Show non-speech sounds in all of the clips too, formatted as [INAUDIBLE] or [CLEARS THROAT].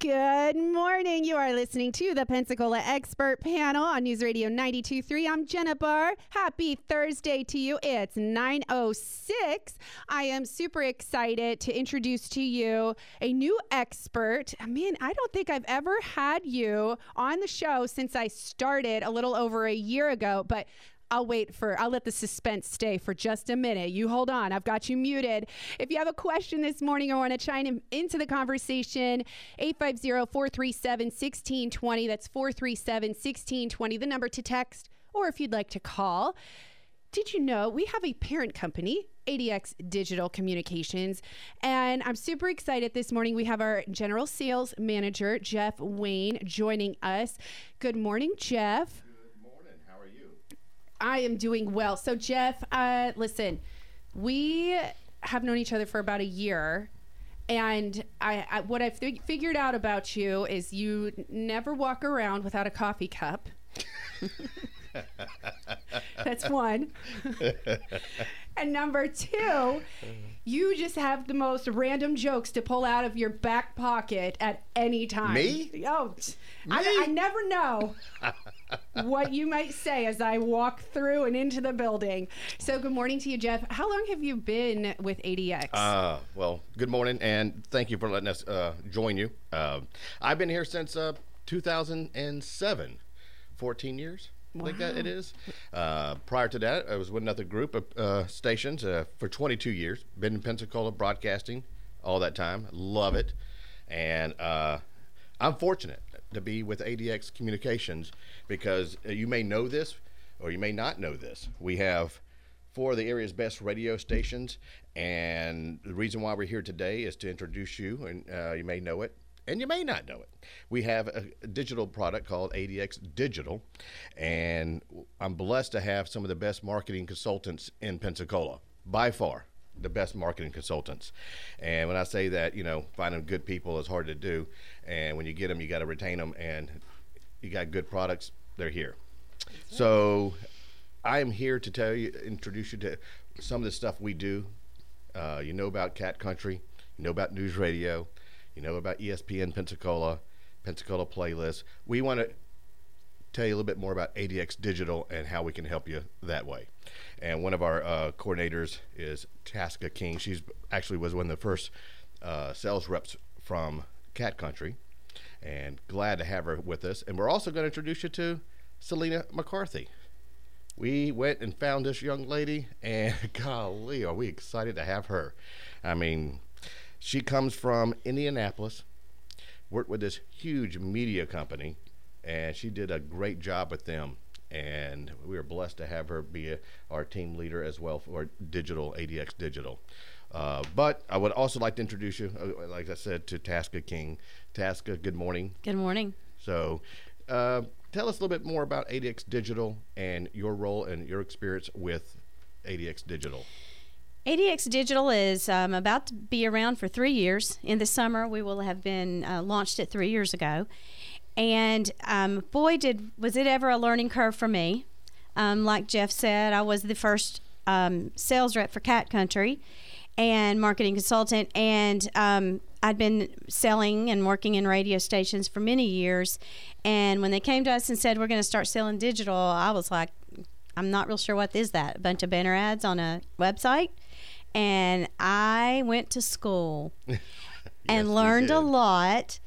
Good morning. You are listening to the Pensacola Expert Panel on News Radio 92.3. I'm Jenna Barr. Happy Thursday to you. It's 9.06. I am super excited to introduce to you a new expert. Man, I don't think I've ever had you on the show since I started a little over a year ago, but I'll wait for, I'll let the suspense stay for just a minute. You hold on. I've got you muted. If you have a question this morning or want to chime in, into the conversation, 850 437 1620. That's 437 1620, the number to text, or if you'd like to call. Did you know we have a parent company, ADX Digital Communications? And I'm super excited this morning. We have our general sales manager, Jeff Wayne, joining us. Good morning, Jeff. I am doing well. So, Jeff, uh, listen, we have known each other for about a year. And I, I what I've fig- figured out about you is you never walk around without a coffee cup. [LAUGHS] That's one. [LAUGHS] and number two, you just have the most random jokes to pull out of your back pocket at any time. Me? Oh, I, I never know [LAUGHS] what you might say as I walk through and into the building. So, good morning to you, Jeff. How long have you been with ADX? Uh, well, good morning, and thank you for letting us uh, join you. Uh, I've been here since uh, 2007, 14 years. I think that it is. Uh, prior to that, I was with another group of uh, stations uh, for 22 years. Been in Pensacola broadcasting all that time. Love it, and uh, I'm fortunate to be with ADX Communications because uh, you may know this or you may not know this. We have four of the area's best radio stations, and the reason why we're here today is to introduce you, and uh, you may know it. And you may not know it. We have a, a digital product called ADX Digital, and I'm blessed to have some of the best marketing consultants in Pensacola by far the best marketing consultants. And when I say that, you know, finding good people is hard to do. And when you get them, you got to retain them. And you got good products, they're here. So I am here to tell you, introduce you to some of the stuff we do. Uh, you know about Cat Country, you know about News Radio, you know about ESPN Pensacola, Pensacola Playlist. We want to tell you a little bit more about ADX Digital and how we can help you that way. And one of our uh, coordinators is Tasca King. She's actually was one of the first uh, sales reps from Cat Country, and glad to have her with us. And we're also going to introduce you to Selena McCarthy. We went and found this young lady, and [LAUGHS] golly, are we excited to have her? I mean, she comes from Indianapolis, worked with this huge media company, and she did a great job with them. And we are blessed to have her be a, our team leader as well for digital ADX Digital. Uh, but I would also like to introduce you, uh, like I said, to Tasca King. Tasca, good morning. Good morning. So, uh, tell us a little bit more about ADX Digital and your role and your experience with ADX Digital. ADX Digital is um, about to be around for three years. In the summer, we will have been uh, launched it three years ago. And um, boy, did was it ever a learning curve for me. Um, like Jeff said, I was the first um, sales rep for Cat Country and marketing consultant, and um, I'd been selling and working in radio stations for many years. And when they came to us and said we're going to start selling digital, I was like, I'm not real sure what is that. A bunch of banner ads on a website, and I went to school [LAUGHS] Yes, and learned a lot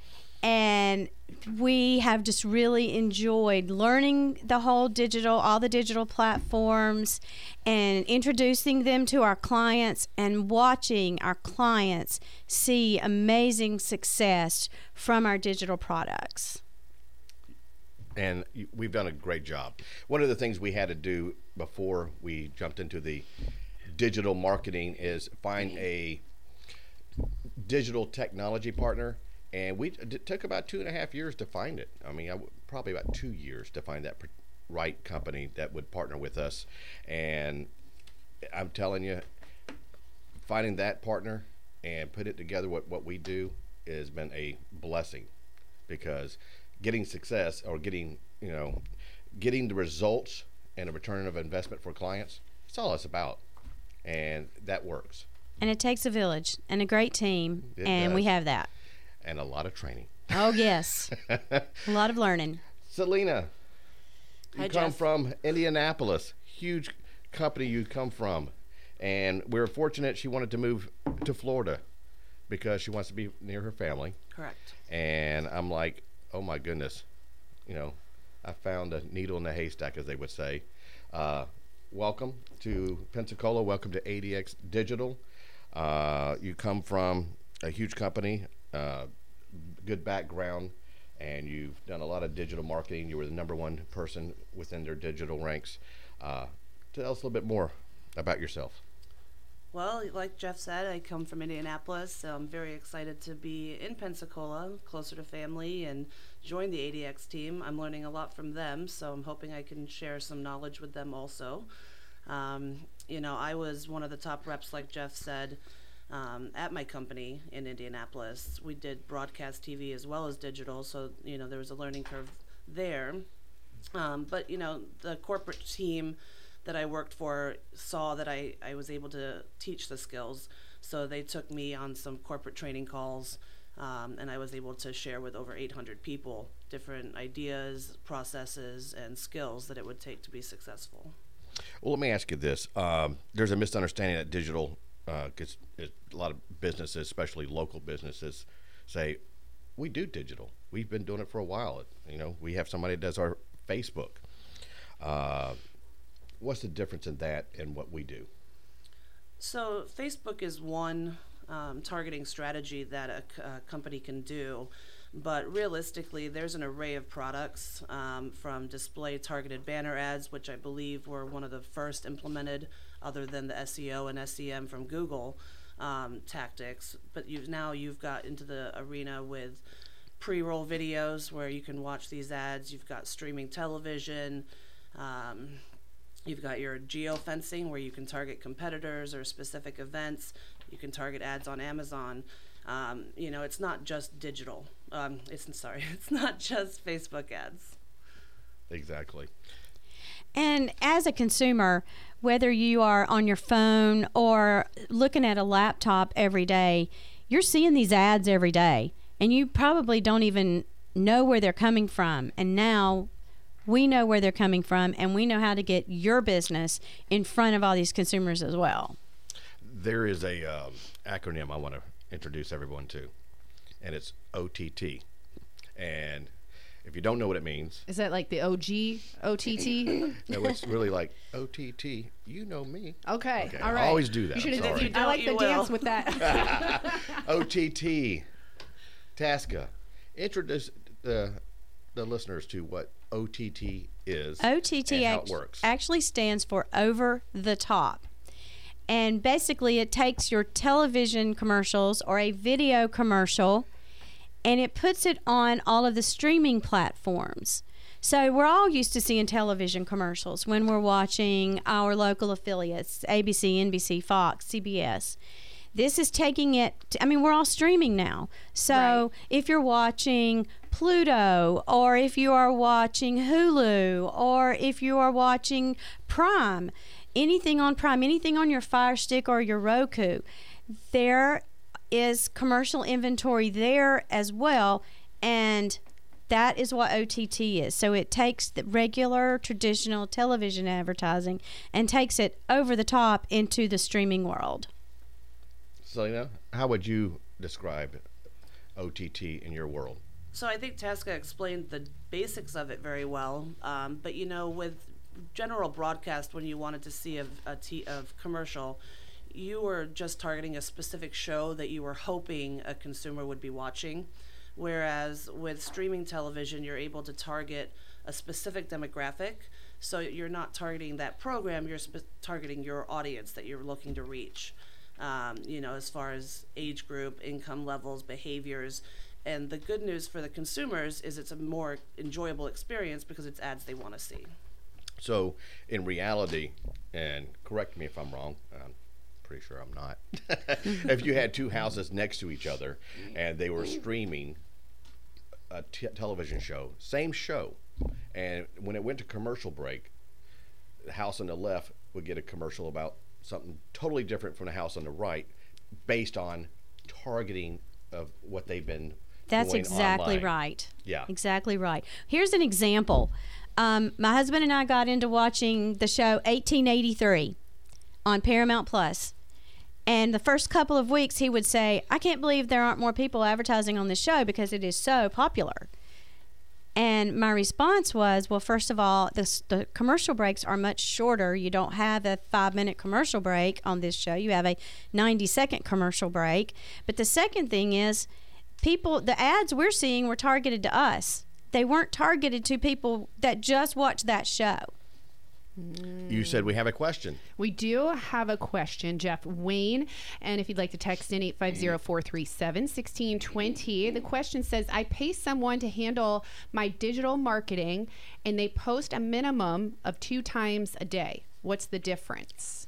and we have just really enjoyed learning the whole digital all the digital platforms and introducing them to our clients and watching our clients see amazing success from our digital products and we've done a great job. One of the things we had to do before we jumped into the digital marketing is find a digital technology partner, and we it took about two and a half years to find it. I mean, I w- probably about two years to find that right company that would partner with us, and I'm telling you, finding that partner and put it together what what we do has been a blessing. Because getting success or getting you know getting the results and a return of investment for clients it's all it's about. And that works. And it takes a village and a great team It and we have that and a lot of training Oh, yes. [LAUGHS] a lot of learning. Selena, you Hi, come Jeff. from Indianapolis, huge company you come from, and we are fortunate she wanted to move to Florida because she wants to be near her family. Correct. And I'm like, oh my goodness, you know, I found a needle in the haystack, as they would say. Uh, welcome to Pensacola. Welcome to ADX Digital. Uh, you come from a huge company, uh, good background, and you've done a lot of digital marketing. You were the number one person within their digital ranks. Uh, tell us a little bit more about yourself. Well, like Jeff said, I come from Indianapolis, so I'm very excited to be in Pensacola, closer to family, and join the ADX team. I'm learning a lot from them, so I'm hoping I can share some knowledge with them also. Um, you know, I was one of the top reps, like Jeff said, um, at my company in Indianapolis. We did broadcast TV as well as digital, so, you know, there was a learning curve there. Um, but, you know, the corporate team that I worked for saw that I, I was able to teach the skills. So they took me on some corporate training calls, um, and I was able to share with over 800 people different ideas, processes, and skills that it would take to be successful. Well, let me ask you this. Um, there's a misunderstanding that digital, because a lot of businesses, especially local businesses, say, we do digital. We've been doing it for a while. You know, we have somebody that does our Facebook. Uh, what's the difference in that and what we do? So Facebook is one um, targeting strategy that a company can do, but realistically, there's an array of products um, from display targeted banner ads, which I believe were one of the first implemented, other than the SEO and SEM from Google um, tactics. But you've now you've got into the arena with pre-roll videos where you can watch these ads. You've got streaming television. Um, You've got your geofencing where you can target competitors or specific events. You can target ads on Amazon. Um, you know, it's not just digital. Um, it's sorry, [LAUGHS] it's not just Facebook ads. Exactly. And as a consumer, whether you are on your phone or looking at a laptop every day, you're seeing these ads every day, and you probably don't even know where they're coming from. And now we know where they're coming from, and we know how to get your business in front of all these consumers as well. There is a um, acronym I want to introduce everyone to, and it's OTT. And if you don't know what it means, Is that like the OG OTT? [COUGHS] no, it's really like OTT. You know me. Okay, Okay, all I always do that, You should I'm have. sorry. I like the will. dance with that. [LAUGHS] [LAUGHS] OTT. Tasca, introduce the the listeners to what OTT is. OTT and how act- it works. actually stands for over the top. And basically, it takes your television commercials or a video commercial and it puts it on all of the streaming platforms. So we're all used to seeing television commercials when we're watching our local affiliates ABC, NBC, Fox, CBS. This is taking it, I mean, we're all streaming now. So Right. if you're watching Pluto, or if you are watching Hulu, or if you are watching Prime, anything on Prime, anything on your Fire Stick or your Roku, there is commercial inventory there as well. And that is what OTT is. So it takes the regular traditional television advertising and takes it over the top into the streaming world. Selena, how would you describe OTT in your world? So I think Tasca explained the basics of it very well. Um, but you know, with general broadcast, when you wanted to see a, a t- of commercial, you were just targeting a specific show that you were hoping a consumer would be watching. Whereas with streaming television, you're able to target a specific demographic. So you're not targeting that program, you're targeting your audience that you're looking to reach. Um, you know, as far as age group, income levels, behaviors. And the good news for the consumers is it's a more enjoyable experience because it's ads they want to see. So, in reality, and correct me if I'm wrong, I'm pretty sure I'm not. [LAUGHS] if you had two houses next to each other and they were streaming a t- television show, same show, and when it went to commercial break, the house on the left would get a commercial about something totally different from the house on the right based on targeting of what they've been That's exactly online. right. Yeah. Exactly right. Here's an example. Um, my husband and I got into watching the show 1883 on Paramount Plus. And the first couple of weeks, he would say, I can't believe there aren't more people advertising on this show because it is so popular. And my response was, well, first of all, the, the commercial breaks are much shorter. You don't have a five minute commercial break on this show, you have a 90 second commercial break. But the second thing is, people, the ads we're seeing were targeted to us. They weren't targeted to people that just watch that show. You said we have a question. We do have a question, Jeff Wayne. And if you'd like to text in 850 437 1620, the question says I pay someone to handle my digital marketing and they post a minimum of two times a day. What's the difference?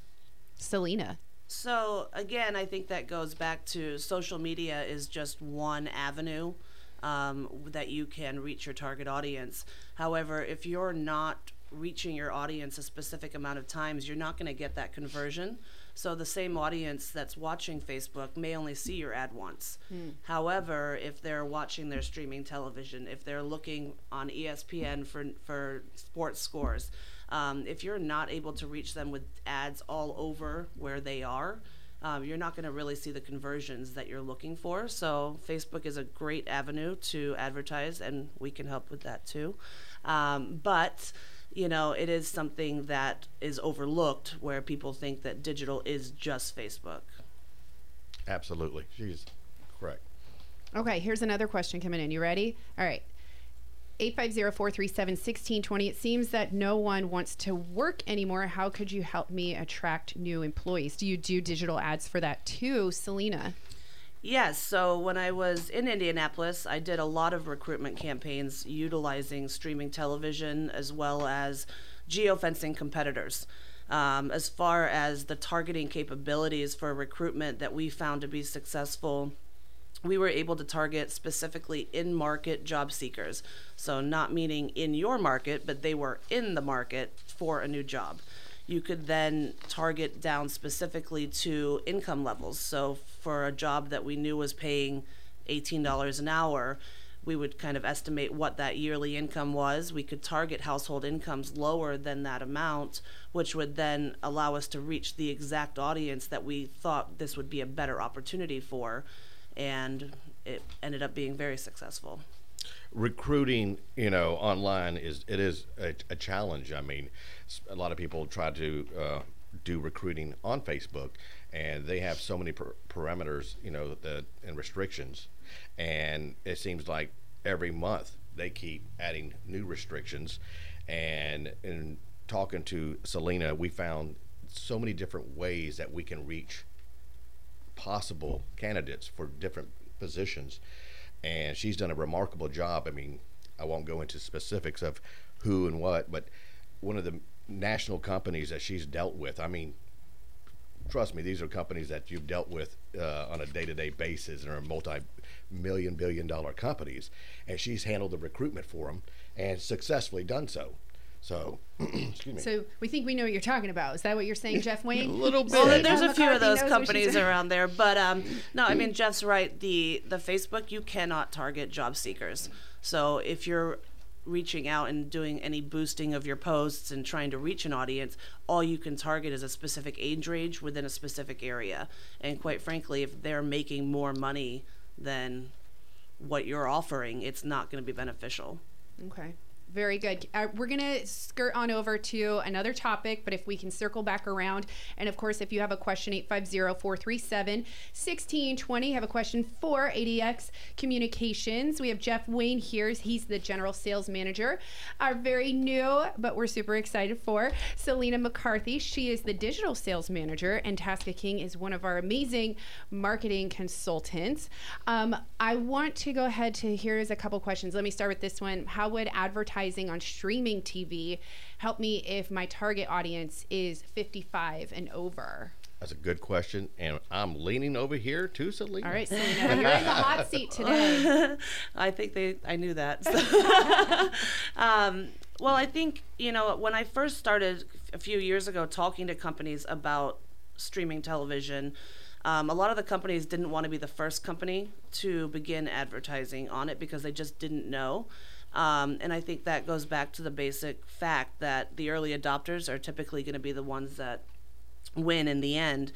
Selena. So again, I think that goes back to social media is just one avenue um, that you can reach your target audience. However, if you're not reaching your audience a specific amount of times, you're not going to get that conversion. So the same audience that's watching Facebook may only see your ad once. However, if they're watching their streaming television, if they're looking on ESPN for for sports scores, um, if you're not able to reach them with ads all over where they are, um, you're not going to really see the conversions that you're looking for. So Facebook is a great avenue to advertise, and we can help with that too. Um, but you know, it is something that is overlooked where people think that digital is just Facebook. Absolutely. She's correct. Okay, here's another question coming in. You ready? All right. 850-437-1620. It seems that no one wants to work anymore. How could you help me attract new employees? Do you do digital ads for that too, Selena? Yes. So when I was in Indianapolis, I did a lot of recruitment campaigns utilizing streaming television as well as geofencing competitors. Um, as far as the targeting capabilities for recruitment that we found to be successful, we were able to target specifically in market job seekers. So, not meaning in your market, but they were in the market for a new job. You could then target down specifically to income levels. So, for a job that we knew was paying $18 an hour, we would kind of estimate what that yearly income was. We could target household incomes lower than that amount, which would then allow us to reach the exact audience that we thought this would be a better opportunity for. And it ended up being very successful. Recruiting you know online is it is a, a challenge. I mean a lot of people try to uh, do recruiting on facebook and they have so many per- parameters you know that and restrictions. And it seems like every month they keep adding new restrictions. And in talking to selena we found so many different ways that we can reach possible candidates for different positions and she's done a remarkable job. I mean, I won't go into specifics of who and what, but one of the national companies that she's dealt with, I mean, trust me, these are companies that you've dealt with uh, on a day-to-day basis and are multi-million, billion-dollar companies, and she's handled the recruitment for them and successfully done so. So, [CLEARS THROAT] excuse me. So we think we know what you're talking about. Is that what you're saying, Jeff Wayne? [LAUGHS] a little bit. Well, Good. there's a Ellen few of those knows what she's companies around there, but um, no, I mean [CLEARS THROAT] Jeff's right. The the Facebook you cannot target job seekers. So if you're reaching out and doing any boosting of your posts and trying to reach an audience, all you can target is a specific age range within a specific area. And quite frankly, if they're making more money than what you're offering, it's not going to be beneficial. Okay. Very good. Uh, we're going to skirt on over to another topic, but if we can circle back around. And of course, if you have a question, 850 437 1620. Have a question for ADX Communications. We have Jeff Wayne here. He's the general sales manager. Our very new, but we're super excited for, Selena McCarthy. She is the digital sales manager, and Tasca King is one of our amazing marketing consultants. Um, I want to go ahead to here's a couple questions. Let me start with this one. How would advertising on streaming TV help me if my target audience is 55 and over? That's a good question, and I'm leaning over here to Selena. All right, Selena, [LAUGHS] you're in the hot seat today. [LAUGHS] I think they. I knew that. [LAUGHS] So. um, well, I think you know when I first started a few years ago talking to companies about streaming television, Um, a lot of the companies didn't want to be the first company to begin advertising on it because they just didn't know. Um, and I think that goes back to the basic fact that the early adopters are typically going to be the ones that win in the end.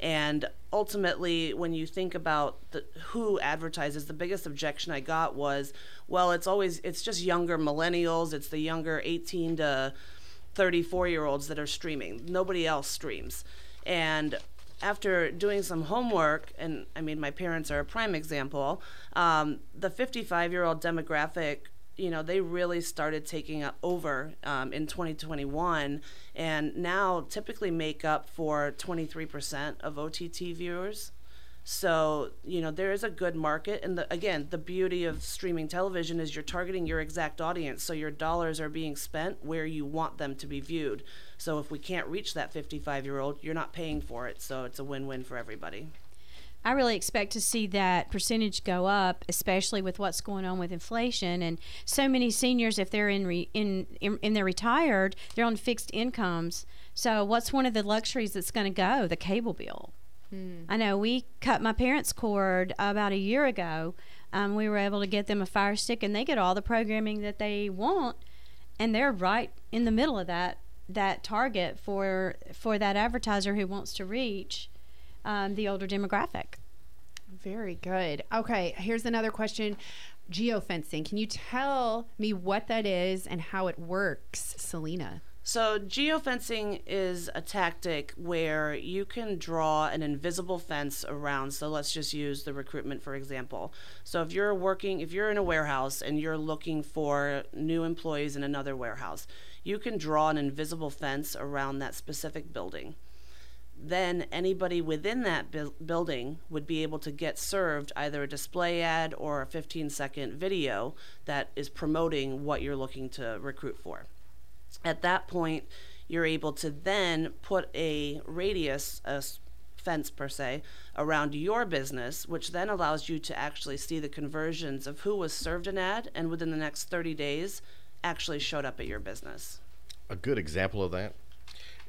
And ultimately, when you think about the, who advertises, the biggest objection I got was, well, it's always it's just younger millennials. It's the younger 18 to 34 year olds that are streaming. Nobody else streams. And after doing some homework, and I mean, my parents are a prime example, um, the 55 year old demographic you know they really started taking over um, in 2021 and now typically make up for 23% of ott viewers. So you know there is a good market. And the, again the beauty of streaming television is you're targeting your exact audience. So your dollars are being spent where you want them to be viewed. So if we can't reach that 55 year old you're not paying for it. So it's a win-win for everybody I really expect to see that percentage go up, especially with what's going on with inflation and so many seniors. If they're in re, in, in in they're retired, they're on fixed incomes. So what's one of the luxuries that's going to go? The cable bill. Hmm. I know we cut my parents' cord about a year ago. Um, we were able to get them a Fire Stick, and they get all the programming that they want, and they're right in the middle of that that target for for that advertiser who wants to reach um, the older demographic. Very good. Okay, here's another question. Geofencing. Can you tell me what that is and how it works, Selena? So, geofencing is a tactic where you can draw an invisible fence around. So, let's just use the recruitment for example. So, if you're working, if you're in a warehouse and you're looking for new employees in another warehouse, you can draw an invisible fence around that specific building then anybody within that bu- building would be able to get served either a display ad or a 15 second video that is promoting what you're looking to recruit for. At that point, you're able to then put a radius, a fence per se, around your business, which then allows you to actually see the conversions of who was served an ad and within the next 30 days actually showed up at your business. A good example of that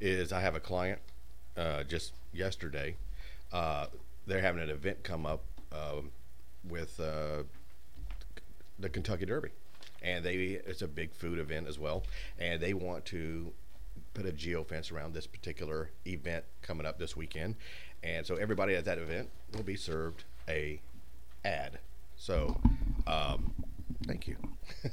is I have a client uh, just yesterday. Uh, they're having an event come up uh, with uh, the Kentucky Derby, and they it's a big food event as well, and they want to put a geo fence around this particular event coming up this weekend, and so everybody at that event will be served a ad. So, um, thank you.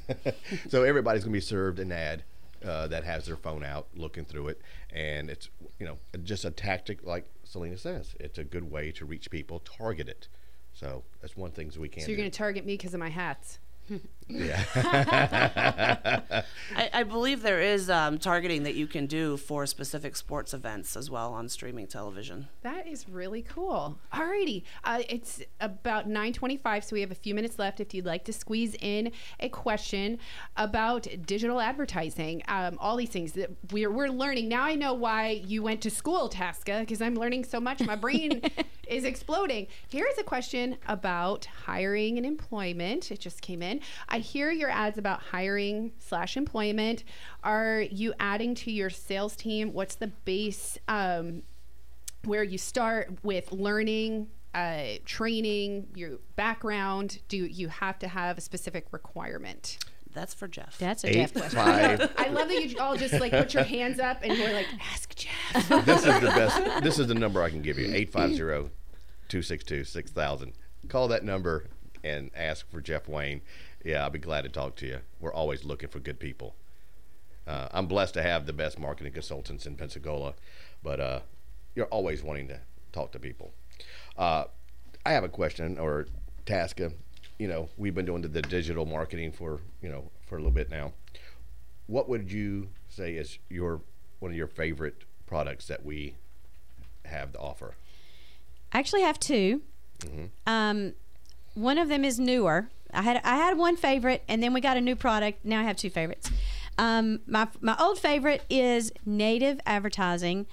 [LAUGHS] so everybody's going to be served an ad uh, that has their phone out looking through it. And it's you know just a tactic like selena says it's a good way to reach people target it. So that's one thing we can so you're going to target me because of my hats [LAUGHS] yeah. [LAUGHS] I, I, believe there is um, targeting that you can do for specific sports events as well on streaming television. That is really cool. Alrighty, uh, it's about 9:25, so we have a few minutes left. If you'd like to squeeze in a question about digital advertising, um, all these things that we're we're learning now. I know why you went to school, Tasca, because I'm learning so much. My brain [LAUGHS] is exploding. Here's a question about hiring and employment. It just came in. I hear your ads about hiring slash employment. Are you adding to your sales team? What's the base um, where you start with learning? Uh, training, your background, do you have to have a specific requirement? That's for Jeff. That's a Eight, Jeff question. Five. [LAUGHS] I love that you all just like put your hands up and you're like, ask Jeff. [LAUGHS] this is the best. This is the number I can give you 850 262 6000. Call that number and ask for Jeff Wayne. Yeah, I'll be glad to talk to you. We're always looking for good people. Uh, I'm blessed to have the best marketing consultants in Pensacola, but uh, you're always wanting to talk to people. Uh, I have a question or Tasca. You know, we've been doing the, the digital marketing for you know for a little bit now. What would you say is your one of your favorite products that we have to offer? I actually have 2 mm-hmm. Um, one of them is newer. I had I had one favorite, and then we got a new product. Now I have two favorites. Um, my my old favorite is native advertising,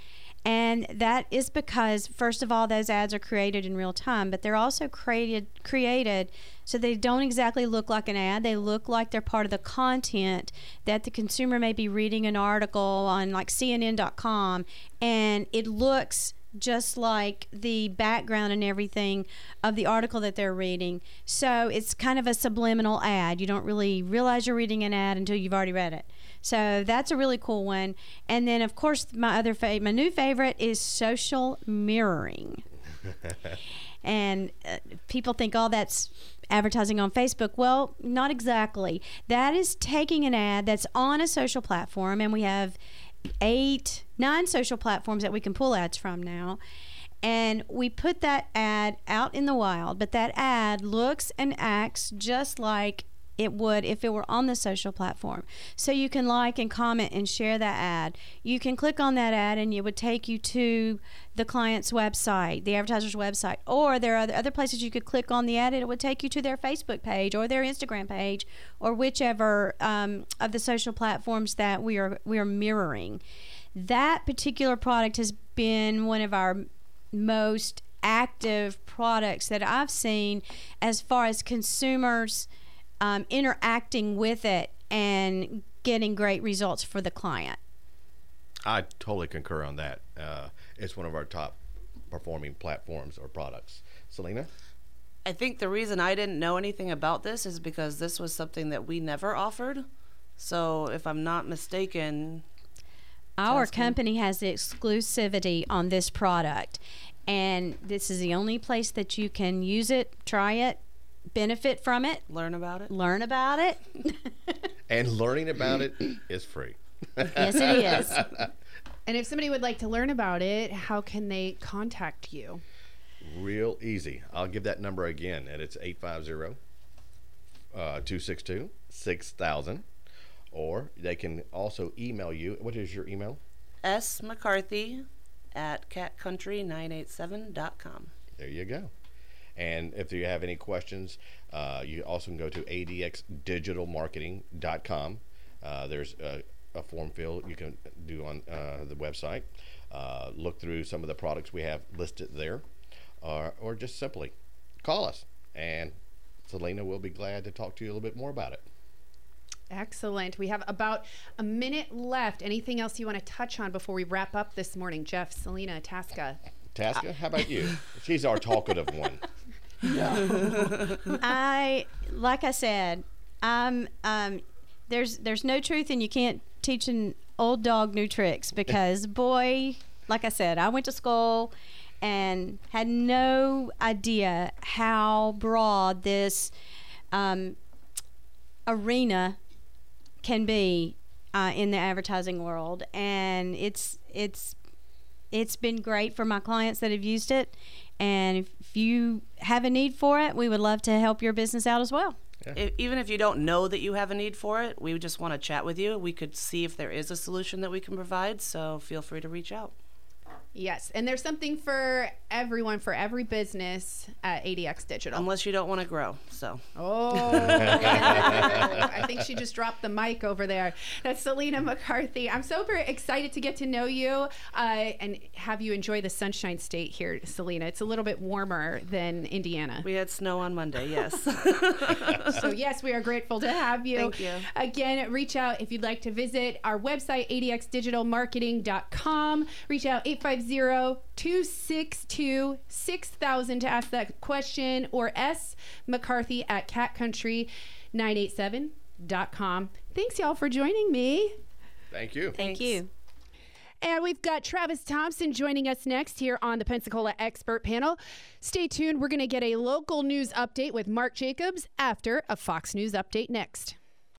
and that is because first of all, those ads are created in real time, but they're also created created so they don't exactly look like an ad. They look like they're part of the content that the consumer may be reading an article on like CNN.com, and it looks just like the background and everything of the article that they're reading. So it's kind of a subliminal ad. You don't really realize you're reading an ad until you've already read it. So that's a really cool one. And then, of course, my other fa- my new favorite is social mirroring. [LAUGHS] and uh, people think, oh, that's advertising on Facebook. Well, not exactly. That is taking an ad that's on a social platform, and we have eight, nine social platforms that we can pull ads from now. And we put that ad out in the wild, but that ad looks and acts just like it would if it were on the social platform. So you can like and comment and share that ad. You can click on that ad and it would take you to the client's website, the advertiser's website, or there are other places you could click on the ad and it would take you to their Facebook page or their Instagram page or whichever um, of the social platforms that we are we are mirroring. That particular product has been one of our most active products that I've seen as far as consumers um, interacting with it and getting great results for the client. I totally concur on that. Uh, it's one of our top performing platforms or products. Selena? I think the reason I didn't know anything about this is because this was something that we never offered. So, if I'm not mistaken, our company has the exclusivity on this product, and this is the only place that you can use it, try it, benefit from it, learn about it. learn about it. [LAUGHS] And learning about it is free. yes, it is. [LAUGHS] And if somebody would like to learn about it, how can they contact you? Real easy. I'll give that number again, and it's 850 uh, 262 6000. Or they can also email you. What is your email? S. McCarthy at catcountry987.com. There you go. And if you have any questions, uh, you also can go to adxdigitalmarketing.com. Uh, there's a, a form fill you can do on uh, the website. Uh, look through some of the products we have listed there, or, or just simply call us. And Selena will be glad to talk to you a little bit more about it. Excellent. We have about a minute left. Anything else you want to touch on before we wrap up this morning? Jeff, Selena, Tasca. Tasca, how about you? [LAUGHS] She's our talkative one. Yeah. [LAUGHS] I like I said, I'm um there's there's no truth and you can't teach an old dog new tricks because [LAUGHS] boy, like I said, I went to school and had no idea how broad this um, arena can be uh, in the advertising world, and it's it's it's been great for my clients that have used it. And if you have a need for it, we would love to help your business out as well. If, even if you don't know that you have a need for it, we just want to chat with you. We could see if there is a solution that we can provide, so feel free to reach out. Yes, and there's something for everyone, for every business at ADX Digital. Unless you don't want to grow, so. Oh, [LAUGHS] I think she just dropped the mic over there. That's Selena McCarthy. I'm so very excited to get to know you uh, and have you enjoy the Sunshine State here, Selena. It's a little bit warmer than Indiana. We had snow on Monday, yes. [LAUGHS] [LAUGHS] so yes, we are grateful to have you. Thank you. Again, reach out if you'd like to visit our website, adxdigitalmarketing.com. Reach out 850-262-6000 to ask that question or S McCarthy at catcountry987.com. Thanks y'all for joining me. Thank you. Thank Thanks. you. And we've got Travis Thompson joining us next here on the Pensacola Expert Panel. Stay tuned. We're going to get a local news update with Mark Jacobs after a Fox News update next.